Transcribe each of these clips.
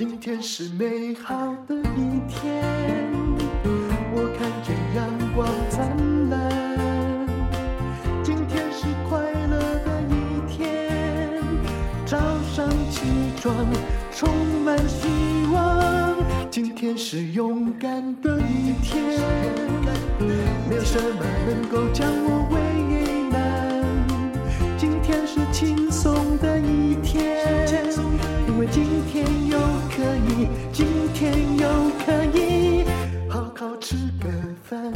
今天是美好的一天，我看见阳光灿烂。今天是快乐的一天，早上起床充满希望。今天是勇敢的一天，没有什么能够将我为难。今天是轻松的一天，因为今天，天又可以好好吃个饭。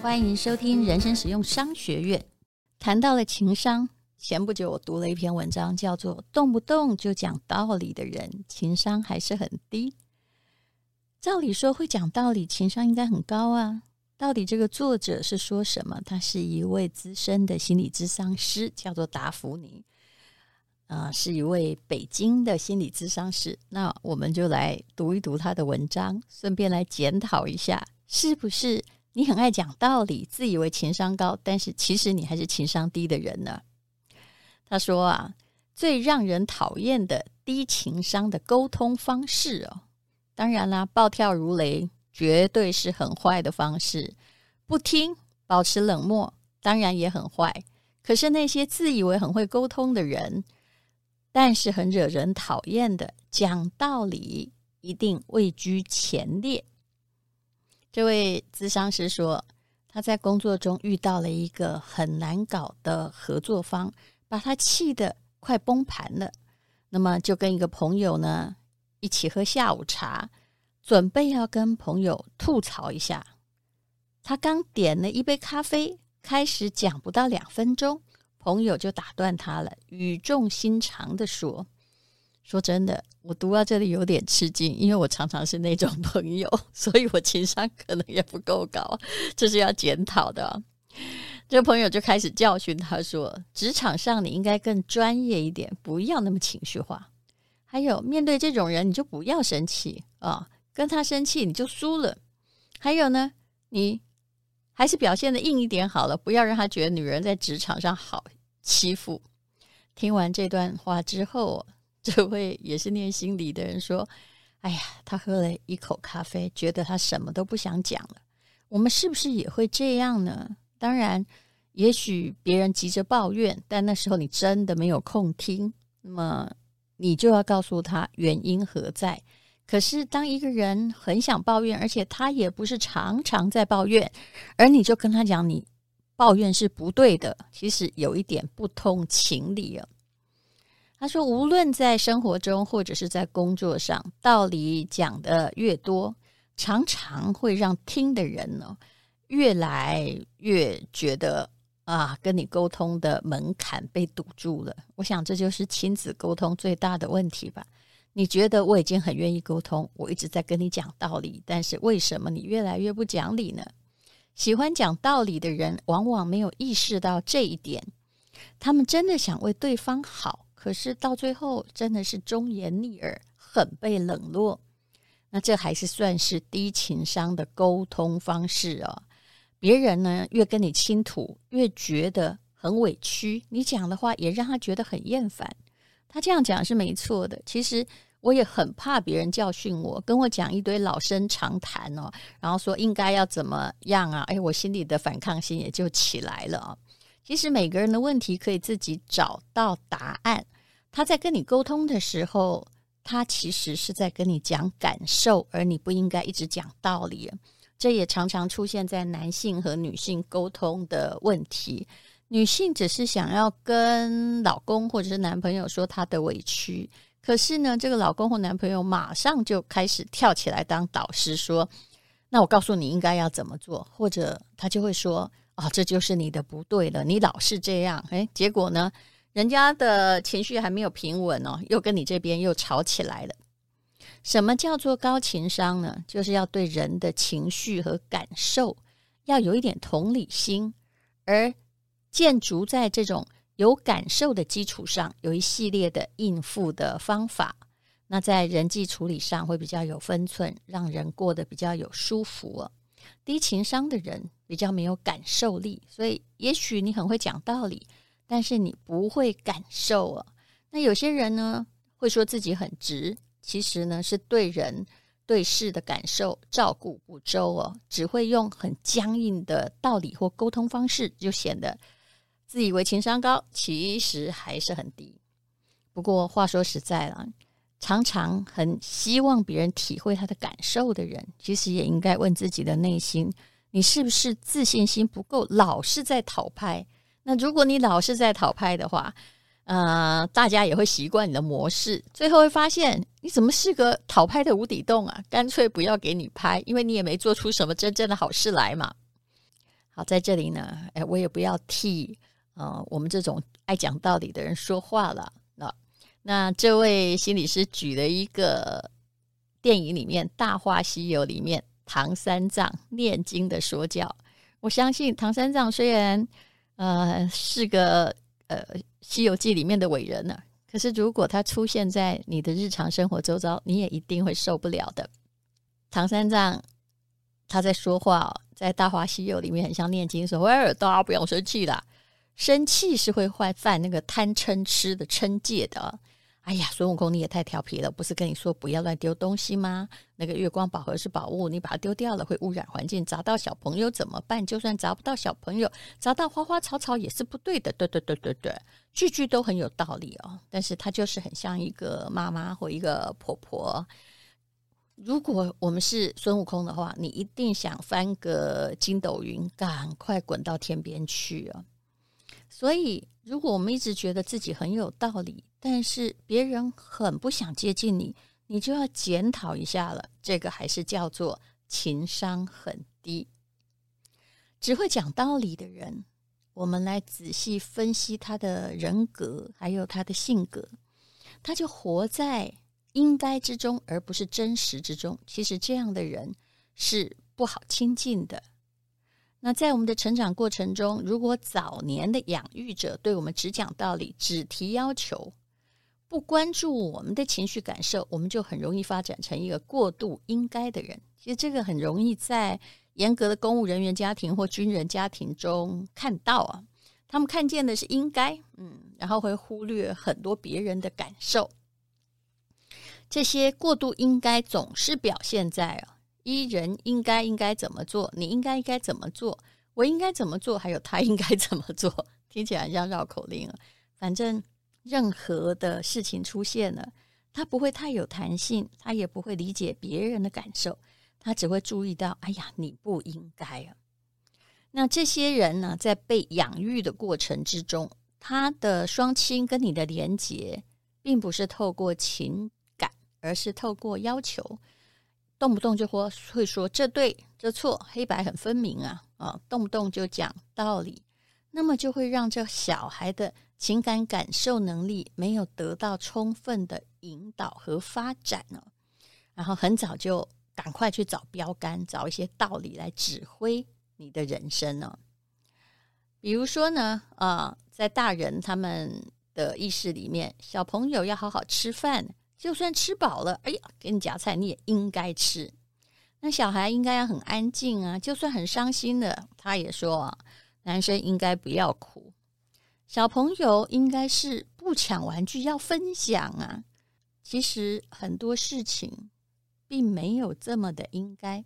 欢迎收听人生实用商学院。谈到了情商，前不久我读了一篇文章，叫做《动不动就讲道理的人，情商还是很低》。照理说，会讲道理，情商应该很高啊。到底这个作者是说什么？他是一位资深的心理咨商师，叫做达芙妮，啊、是一位北京的心理咨商师。那我们就来读一读他的文章，顺便来检讨一下，是不是你很爱讲道理，自以为情商高，但是其实你还是情商低的人呢？他说啊，最让人讨厌的低情商的沟通方式哦，当然啦，暴跳如雷。绝对是很坏的方式，不听，保持冷漠，当然也很坏。可是那些自以为很会沟通的人，但是很惹人讨厌的，讲道理一定位居前列。这位咨商师说，他在工作中遇到了一个很难搞的合作方，把他气得快崩盘了。那么就跟一个朋友呢一起喝下午茶。准备要跟朋友吐槽一下，他刚点了一杯咖啡，开始讲不到两分钟，朋友就打断他了，语重心长地说：“说真的，我读到这里有点吃惊，因为我常常是那种朋友，所以我情商可能也不够高，这是要检讨的。”这朋友就开始教训他说：“职场上你应该更专业一点，不要那么情绪化。还有，面对这种人，你就不要生气啊。”跟他生气你就输了，还有呢，你还是表现的硬一点好了，不要让他觉得女人在职场上好欺负。听完这段话之后，这位也是念心理的人说：“哎呀，他喝了一口咖啡，觉得他什么都不想讲了。我们是不是也会这样呢？当然，也许别人急着抱怨，但那时候你真的没有空听，那么你就要告诉他原因何在。”可是，当一个人很想抱怨，而且他也不是常常在抱怨，而你就跟他讲你抱怨是不对的，其实有一点不通情理啊。他说，无论在生活中或者是在工作上，道理讲得越多，常常会让听的人呢越来越觉得啊，跟你沟通的门槛被堵住了。我想这就是亲子沟通最大的问题吧。你觉得我已经很愿意沟通，我一直在跟你讲道理，但是为什么你越来越不讲理呢？喜欢讲道理的人往往没有意识到这一点，他们真的想为对方好，可是到最后真的是忠言逆耳，很被冷落。那这还是算是低情商的沟通方式哦。别人呢，越跟你倾吐，越觉得很委屈，你讲的话也让他觉得很厌烦。他这样讲是没错的，其实。我也很怕别人教训我，跟我讲一堆老生常谈哦，然后说应该要怎么样啊？哎，我心里的反抗心也就起来了啊。其实每个人的问题可以自己找到答案。他在跟你沟通的时候，他其实是在跟你讲感受，而你不应该一直讲道理。这也常常出现在男性和女性沟通的问题。女性只是想要跟老公或者是男朋友说她的委屈。可是呢，这个老公或男朋友马上就开始跳起来当导师，说：“那我告诉你应该要怎么做。”或者他就会说：“哦，这就是你的不对了，你老是这样。”哎，结果呢，人家的情绪还没有平稳哦，又跟你这边又吵起来了。什么叫做高情商呢？就是要对人的情绪和感受要有一点同理心，而建筑在这种。有感受的基础上，有一系列的应付的方法。那在人际处理上会比较有分寸，让人过得比较有舒服哦。低情商的人比较没有感受力，所以也许你很会讲道理，但是你不会感受哦。那有些人呢，会说自己很直，其实呢是对人对事的感受照顾不周哦，只会用很僵硬的道理或沟通方式，就显得自以为情商高，其实还是很低。不过话说实在了，常常很希望别人体会他的感受的人，其实也应该问自己的内心：你是不是自信心不够，老是在讨拍？那如果你老是在讨拍的话，呃，大家也会习惯你的模式，最后会发现你怎么是个讨拍的无底洞啊？干脆不要给你拍，因为你也没做出什么真正的好事来嘛。好，在这里呢，哎，我也不要替呃我们这种爱讲道理的人说话了。那那这位心理师举了一个电影里面《大话西游》里面唐三藏念经的说教，我相信唐三藏虽然呃是个。呃，《西游记》里面的伟人呢？可是如果他出现在你的日常生活周遭，你也一定会受不了的。唐三藏他在说话哦，在《大话西游》里面很像念经说：“喂，大家不要生气啦，生气是会坏犯那个贪嗔痴的嗔戒的。”哎呀，孙悟空你也太调皮了！不是跟你说不要乱丢东西吗？那个月光宝盒是宝物，你把它丢掉了会污染环境，砸到小朋友怎么办？就算砸不到小朋友，砸到花花草草也是不对的。对对对对对，句句都很有道理哦。但是它就是很像一个妈妈或一个婆婆。如果我们是孙悟空的话，你一定想翻个筋斗云，赶快滚到天边去啊！所以，如果我们一直觉得自己很有道理，但是别人很不想接近你，你就要检讨一下了。这个还是叫做情商很低。只会讲道理的人，我们来仔细分析他的人格，还有他的性格，他就活在应该之中，而不是真实之中。其实这样的人是不好亲近的。那在我们的成长过程中，如果早年的养育者对我们只讲道理、只提要求，不关注我们的情绪感受，我们就很容易发展成一个过度应该的人。其实这个很容易在严格的公务人员家庭或军人家庭中看到啊。他们看见的是应该，嗯，然后会忽略很多别人的感受。这些过度应该总是表现在啊，一人应该应该怎么做，你应该应该怎么做，我应该怎么做，还有他应该怎么做，听起来像绕口令啊。反正。任何的事情出现了，他不会太有弹性，他也不会理解别人的感受，他只会注意到，哎呀，你不应该啊。那这些人呢，在被养育的过程之中，他的双亲跟你的连结，并不是透过情感，而是透过要求，动不动就会会说这对这错，黑白很分明啊啊，动不动就讲道理，那么就会让这小孩的。情感感受能力没有得到充分的引导和发展呢，然后很早就赶快去找标杆，找一些道理来指挥你的人生呢。比如说呢，啊，在大人他们的意识里面，小朋友要好好吃饭，就算吃饱了，哎呀，给你夹菜你也应该吃。那小孩应该要很安静啊，就算很伤心的，他也说，男生应该不要哭。小朋友应该是不抢玩具，要分享啊！其实很多事情并没有这么的应该。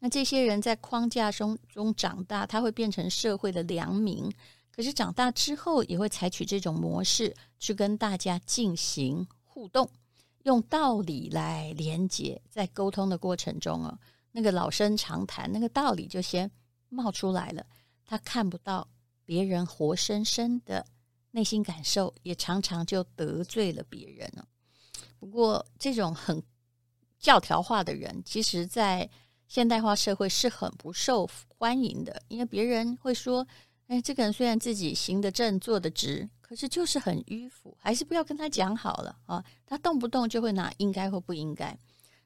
那这些人在框架中中长大，他会变成社会的良民。可是长大之后，也会采取这种模式去跟大家进行互动，用道理来连接。在沟通的过程中啊，那个老生常谈，那个道理就先冒出来了。他看不到。别人活生生的内心感受，也常常就得罪了别人了。不过，这种很教条化的人，其实在现代化社会是很不受欢迎的，因为别人会说：“哎，这个人虽然自己行得正、坐得直，可是就是很迂腐，还是不要跟他讲好了啊。”他动不动就会拿应该或不应该。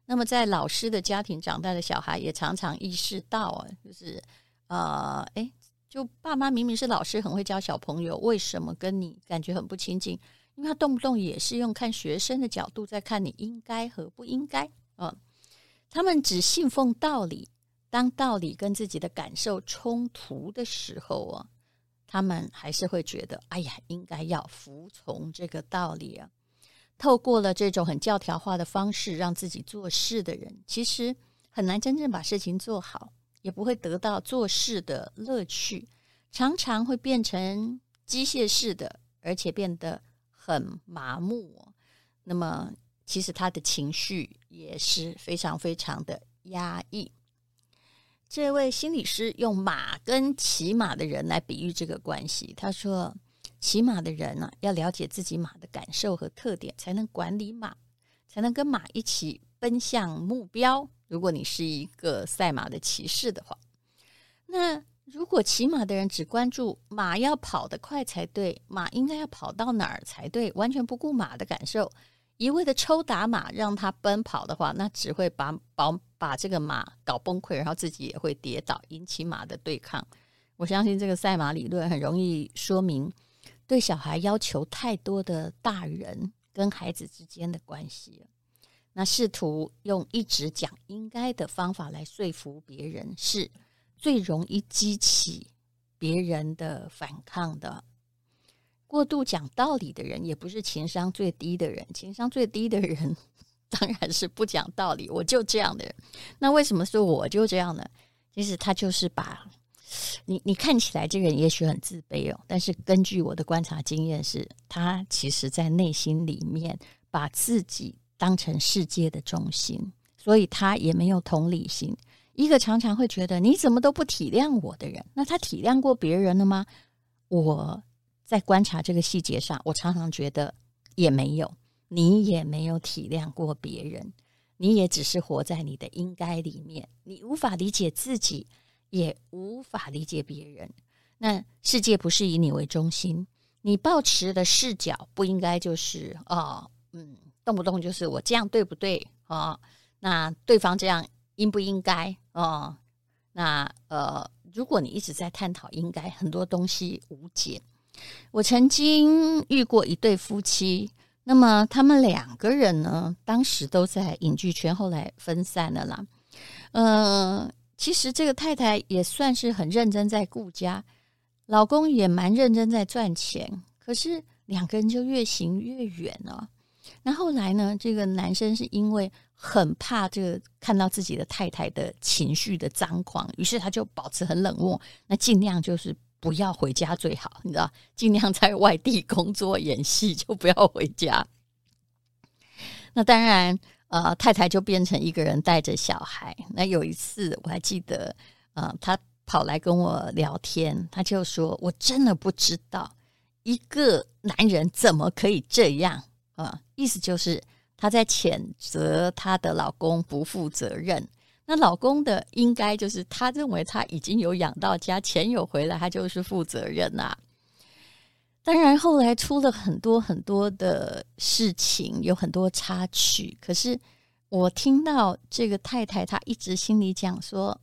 那么，在老师的家庭长大的小孩，也常常意识到啊，就是呃，哎。就爸妈明明是老师，很会教小朋友，为什么跟你感觉很不亲近？因为他动不动也是用看学生的角度在看你应该和不应该。嗯，他们只信奉道理，当道理跟自己的感受冲突的时候啊，他们还是会觉得，哎呀，应该要服从这个道理啊。透过了这种很教条化的方式让自己做事的人，其实很难真正把事情做好，也不会得到做事的乐趣，常常会变成机械式的，而且变得很麻木。那么，其实他的情绪也是非常非常的压抑。这位心理师用马跟骑马的人来比喻这个关系，他说。骑马的人呢、啊，要了解自己马的感受和特点，才能管理马，才能跟马一起奔向目标。如果你是一个赛马的骑士的话，那如果骑马的人只关注马要跑得快才对，马应该要跑到哪儿才对，完全不顾马的感受，一味的抽打马让它奔跑的话，那只会把把把这个马搞崩溃，然后自己也会跌倒，引起马的对抗。我相信这个赛马理论很容易说明。对小孩要求太多的大人跟孩子之间的关系，那试图用一直讲应该的方法来说服别人，是最容易激起别人的反抗的。过度讲道理的人，也不是情商最低的人。情商最低的人，当然是不讲道理，我就这样的人。那为什么说我就这样呢？其实他就是把。你你看起来这个人也许很自卑哦，但是根据我的观察经验是，他其实在内心里面把自己当成世界的中心，所以他也没有同理心。一个常常会觉得你怎么都不体谅我的人，那他体谅过别人了吗？我在观察这个细节上，我常常觉得也没有，你也没有体谅过别人，你也只是活在你的应该里面，你无法理解自己。也无法理解别人。那世界不是以你为中心，你抱持的视角不应该就是哦，嗯，动不动就是我这样对不对、哦？那对方这样应不应该哦？那呃，如果你一直在探讨应该，很多东西无解。我曾经遇过一对夫妻，那么他们两个人呢，当时都在影剧圈，后来分散了啦，嗯、呃。其实这个太太也算是很认真在顾家，老公也蛮认真在赚钱，可是两个人就越行越远了。那后来呢，这个男生是因为很怕这个看到自己的太太的情绪的张狂，于是他就保持很冷漠，那尽量就是不要回家最好，你知道，尽量在外地工作演戏就不要回家。那当然。呃，太太就变成一个人带着小孩。那有一次我还记得，呃，他跑来跟我聊天，他就说：“我真的不知道一个男人怎么可以这样啊。呃”意思就是他在谴责他的老公不负责任。那老公的应该就是他认为他已经有养到家，钱有回来，他就是负责任呐、啊。当然，后来出了很多很多的事情，有很多插曲。可是我听到这个太太她一直心里讲说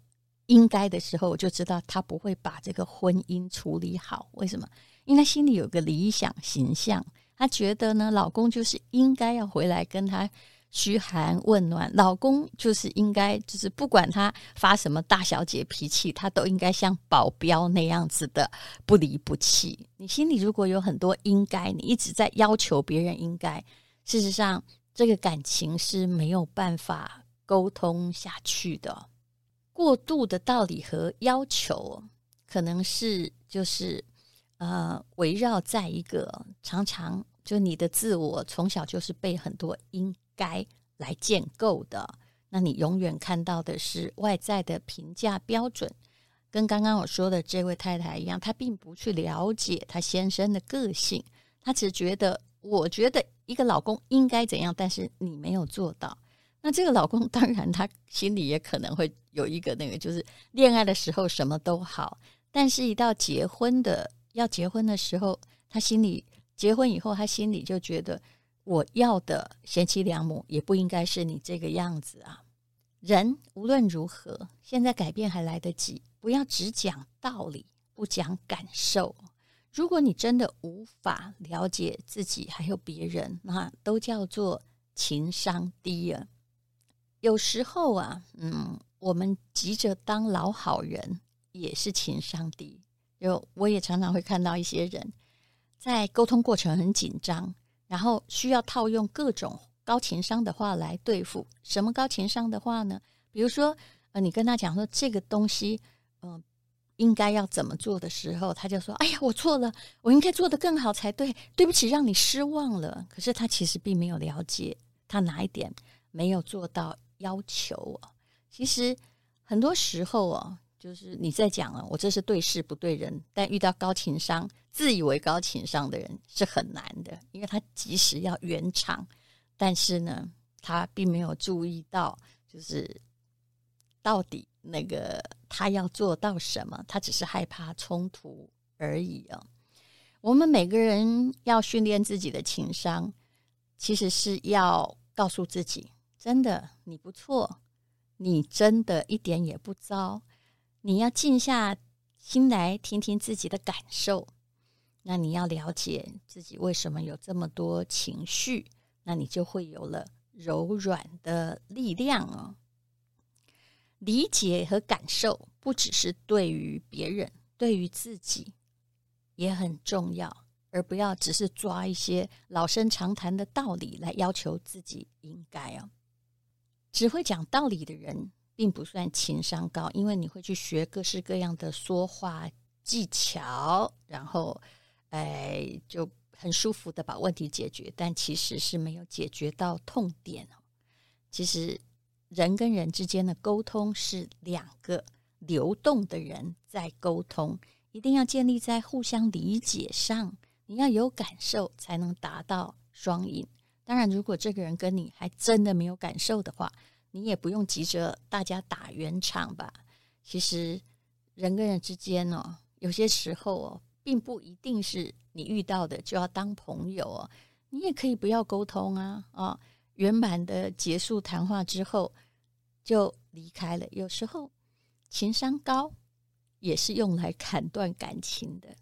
应该的时候，我就知道她不会把这个婚姻处理好。为什么？因为她心里有个理想形象，她觉得呢，老公就是应该要回来跟她。嘘寒问暖，老公就是应该，就是不管他发什么大小姐脾气，他都应该像保镖那样子的不离不弃。你心里如果有很多应该，你一直在要求别人应该，事实上这个感情是没有办法沟通下去的。过度的道理和要求，可能是就是呃围绕在一个常常就你的自我从小就是被很多应。该来建构的，那你永远看到的是外在的评价标准，跟刚刚我说的这位太太一样，她并不去了解她先生的个性，她只觉得，我觉得一个老公应该怎样，但是你没有做到。那这个老公 当然他心里也可能会有一个那个，就是恋爱的时候什么都好，但是一到结婚的要结婚的时候，他心里结婚以后，他心里就觉得。我要的贤妻良母也不应该是你这个样子啊！人无论如何，现在改变还来得及，不要只讲道理，不讲感受。如果你真的无法了解自己，还有别人，那都叫做情商低啊。有时候啊，嗯，我们急着当老好人，也是情商低。就我也常常会看到一些人在沟通过程很紧张。然后需要套用各种高情商的话来对付。什么高情商的话呢？比如说，呃，你跟他讲说这个东西，嗯、应该要怎么做的时候，他就说：“哎呀，我错了，我应该做得更好才对，对不起，让你失望了。”可是他其实并没有了解他哪一点没有做到要求哦。其实很多时候哦。就是你在讲了，我这是对事不对人，但遇到高情商、自以为高情商的人是很难的，因为他即使要圆场，但是呢，他并没有注意到，就是到底那个他要做到什么，他只是害怕冲突而已啊。我们每个人要训练自己的情商，其实是要告诉自己，真的你不错，你真的一点也不糟。你要静下心来听听自己的感受，那你要了解自己为什么有这么多情绪，那你就会有了柔软的力量哦。理解和感受不只是对于别人，对于自己也很重要，而不要只是抓一些老生常谈的道理来要求自己应该哦。只会讲道理的人，并不算情商高，因为你会去学各式各样的说话技巧，然后，哎，就很舒服的把问题解决，但其实是没有解决到痛点哦。其实人跟人之间的沟通是两个流动的人在沟通，一定要建立在互相理解上，你要有感受才能达到双赢。当然，如果这个人跟你还真的没有感受的话，你也不用急着大家打圆场吧。其实人跟人之间哦，有些时候哦，并不一定是你遇到的就要当朋友哦。你也可以不要沟通啊啊，圆满的结束谈话之后就离开了。有时候情商高也是用来砍断感情的。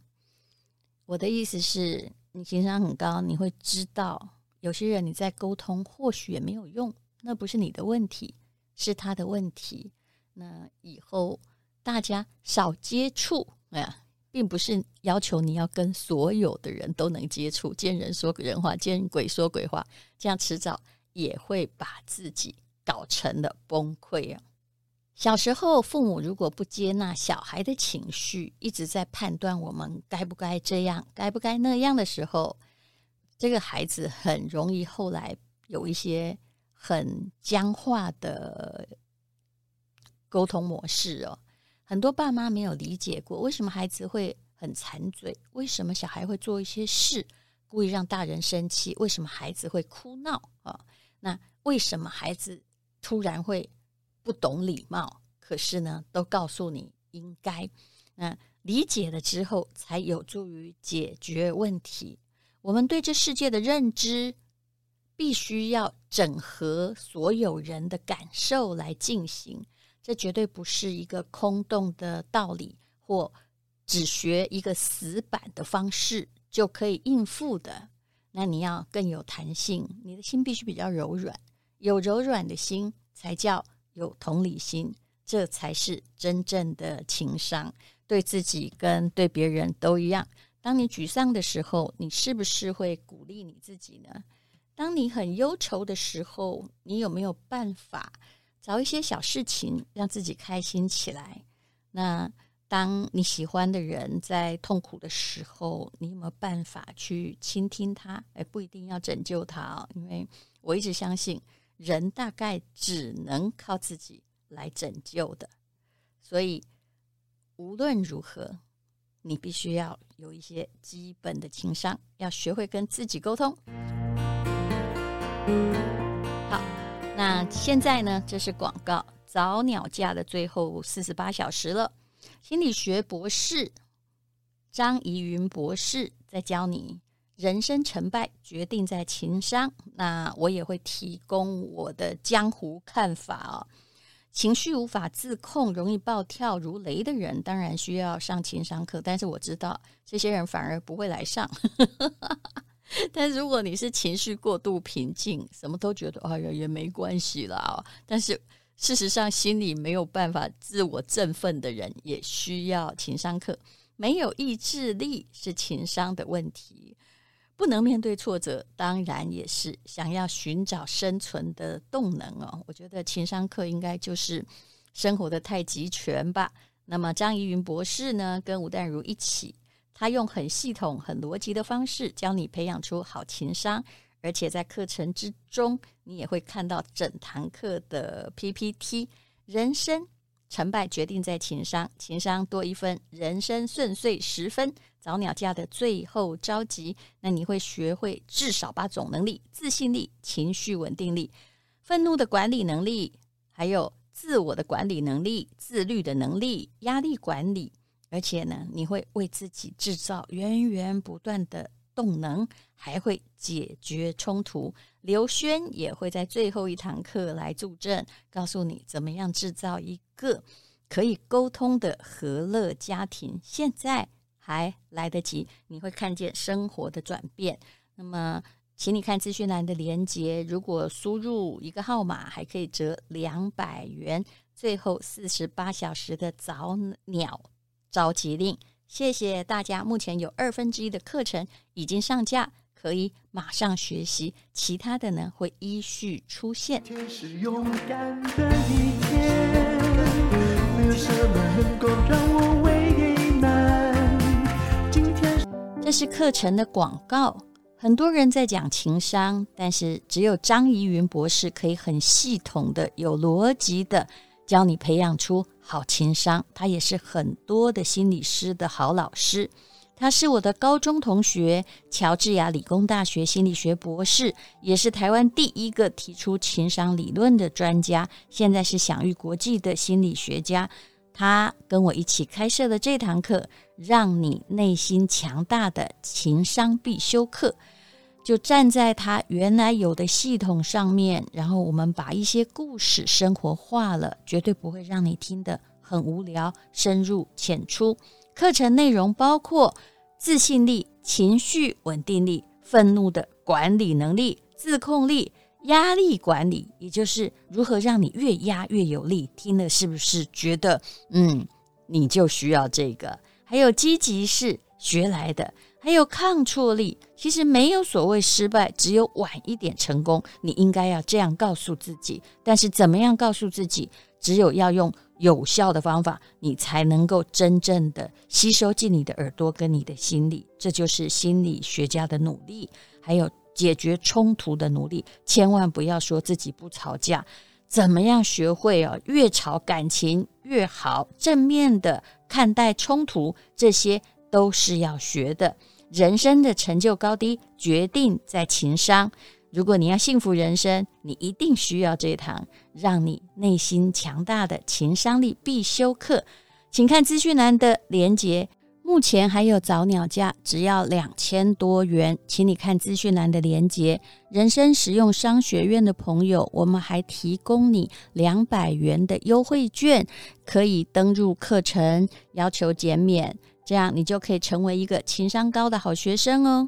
我的意思是，你情商很高，你会知道有些人你在沟通或许也没有用。那不是你的问题，是他的问题。那以后大家少接触，哎呀，并不是要求你要跟所有的人都能接触，见人说人话，见鬼说鬼话，这样迟早也会把自己搞成了崩溃啊。小时候，父母如果不接纳小孩的情绪，一直在判断我们该不该这样，该不该那样的时候，这个孩子很容易后来有一些。很僵化的沟通模式哦，很多爸妈没有理解过为什么孩子会很馋嘴，为什么小孩会做一些事故意让大人生气，为什么孩子会哭闹啊？那为什么孩子突然会不懂礼貌？可是呢，都告诉你应该，那理解了之后才有助于解决问题。我们对这世界的认知。必须要整合所有人的感受来进行，这绝对不是一个空洞的道理，或只学一个死板的方式就可以应付的。那你要更有弹性，你的心必须比较柔软，有柔软的心才叫有同理心，这才是真正的情商。对自己跟对别人都一样。当你沮丧的时候，你是不是会鼓励你自己呢？当你很忧愁的时候，你有没有办法找一些小事情让自己开心起来？那当你喜欢的人在痛苦的时候，你有没有办法去倾听他？哎，不一定要拯救他哦，因为我一直相信人大概只能靠自己来拯救的。所以无论如何，你必须要有一些基本的情商，要学会跟自己沟通。好，那现在呢？这是广告。早鸟价的最后四十八小时了。心理学博士张怡云博士在教你人生成败决定在情商。那我也会提供我的江湖看法哦。情绪无法自控、容易暴跳如雷的人，当然需要上情商课。但是我知道这些人反而不会来上。但如果你是情绪过度平静，什么都觉得哎呀也没关系啦，但是事实上心里没有办法自我振奋的人，也需要情商课。没有意志力是情商的问题。不能面对挫折，当然也是想要寻找生存的动能哦。我觉得情商课应该就是生活的太极拳吧。那么张怡云博士呢，跟吴淡如一起，他用很系统、很逻辑的方式教你培养出好情商，而且在课程之中，你也会看到整堂课的 PPT。人生成败决定在情商，情商多一分，人生顺遂十分。早鸟价的最后召集，那你会学会至少八种能力：自信力、情绪稳定力、愤怒的管理能力，还有自我的管理能力、自律的能力、压力管理。而且呢，你会为自己制造源源不断的动能，还会解决冲突。刘轩也会在最后一堂课来助阵，告诉你怎么样制造一个可以沟通的和乐家庭。现在。还来得及，你会看见生活的转变。那么，请你看资讯栏的连接，如果输入一个号码，还可以折两百元。最后四十八小时的早鸟召集令，谢谢大家。目前有二分之一的课程已经上架，可以马上学习。其他的呢，会依序出现。天是勇敢的一天，没有什么能够让我为难。这是课程的广告。很多人在讲情商，但是只有张怡云博士可以很系统的、有逻辑的教你培养出好情商。他也是很多的心理师的好老师。他是我的高中同学，乔治亚理工大学心理学博士，也是台湾第一个提出情商理论的专家。现在是享誉国际的心理学家。他跟我一起开设了这堂课，让你内心强大的情商必修课，就站在他原来有的系统上面，然后我们把一些故事生活化了，绝对不会让你听得很无聊，深入浅出。课程内容包括自信力、情绪稳定力、愤怒的管理能力、自控力。压力管理，也就是如何让你越压越有力。听了是不是觉得，嗯，你就需要这个？还有积极是学来的，还有抗挫力。其实没有所谓失败，只有晚一点成功。你应该要这样告诉自己。但是怎么样告诉自己？只有要用有效的方法，你才能够真正的吸收进你的耳朵跟你的心里。这就是心理学家的努力。还有。解决冲突的努力，千万不要说自己不吵架。怎么样学会啊？越吵感情越好，正面的看待冲突，这些都是要学的。人生的成就高低决定在情商。如果你要幸福人生，你一定需要这堂让你内心强大的情商力必修课。请看资讯栏的连接。目前还有早鸟价，只要两千多元，请你看资讯栏的连接。人生实用商学院的朋友，我们还提供你两百元的优惠券，可以登入课程，要求减免，这样你就可以成为一个情商高的好学生哦。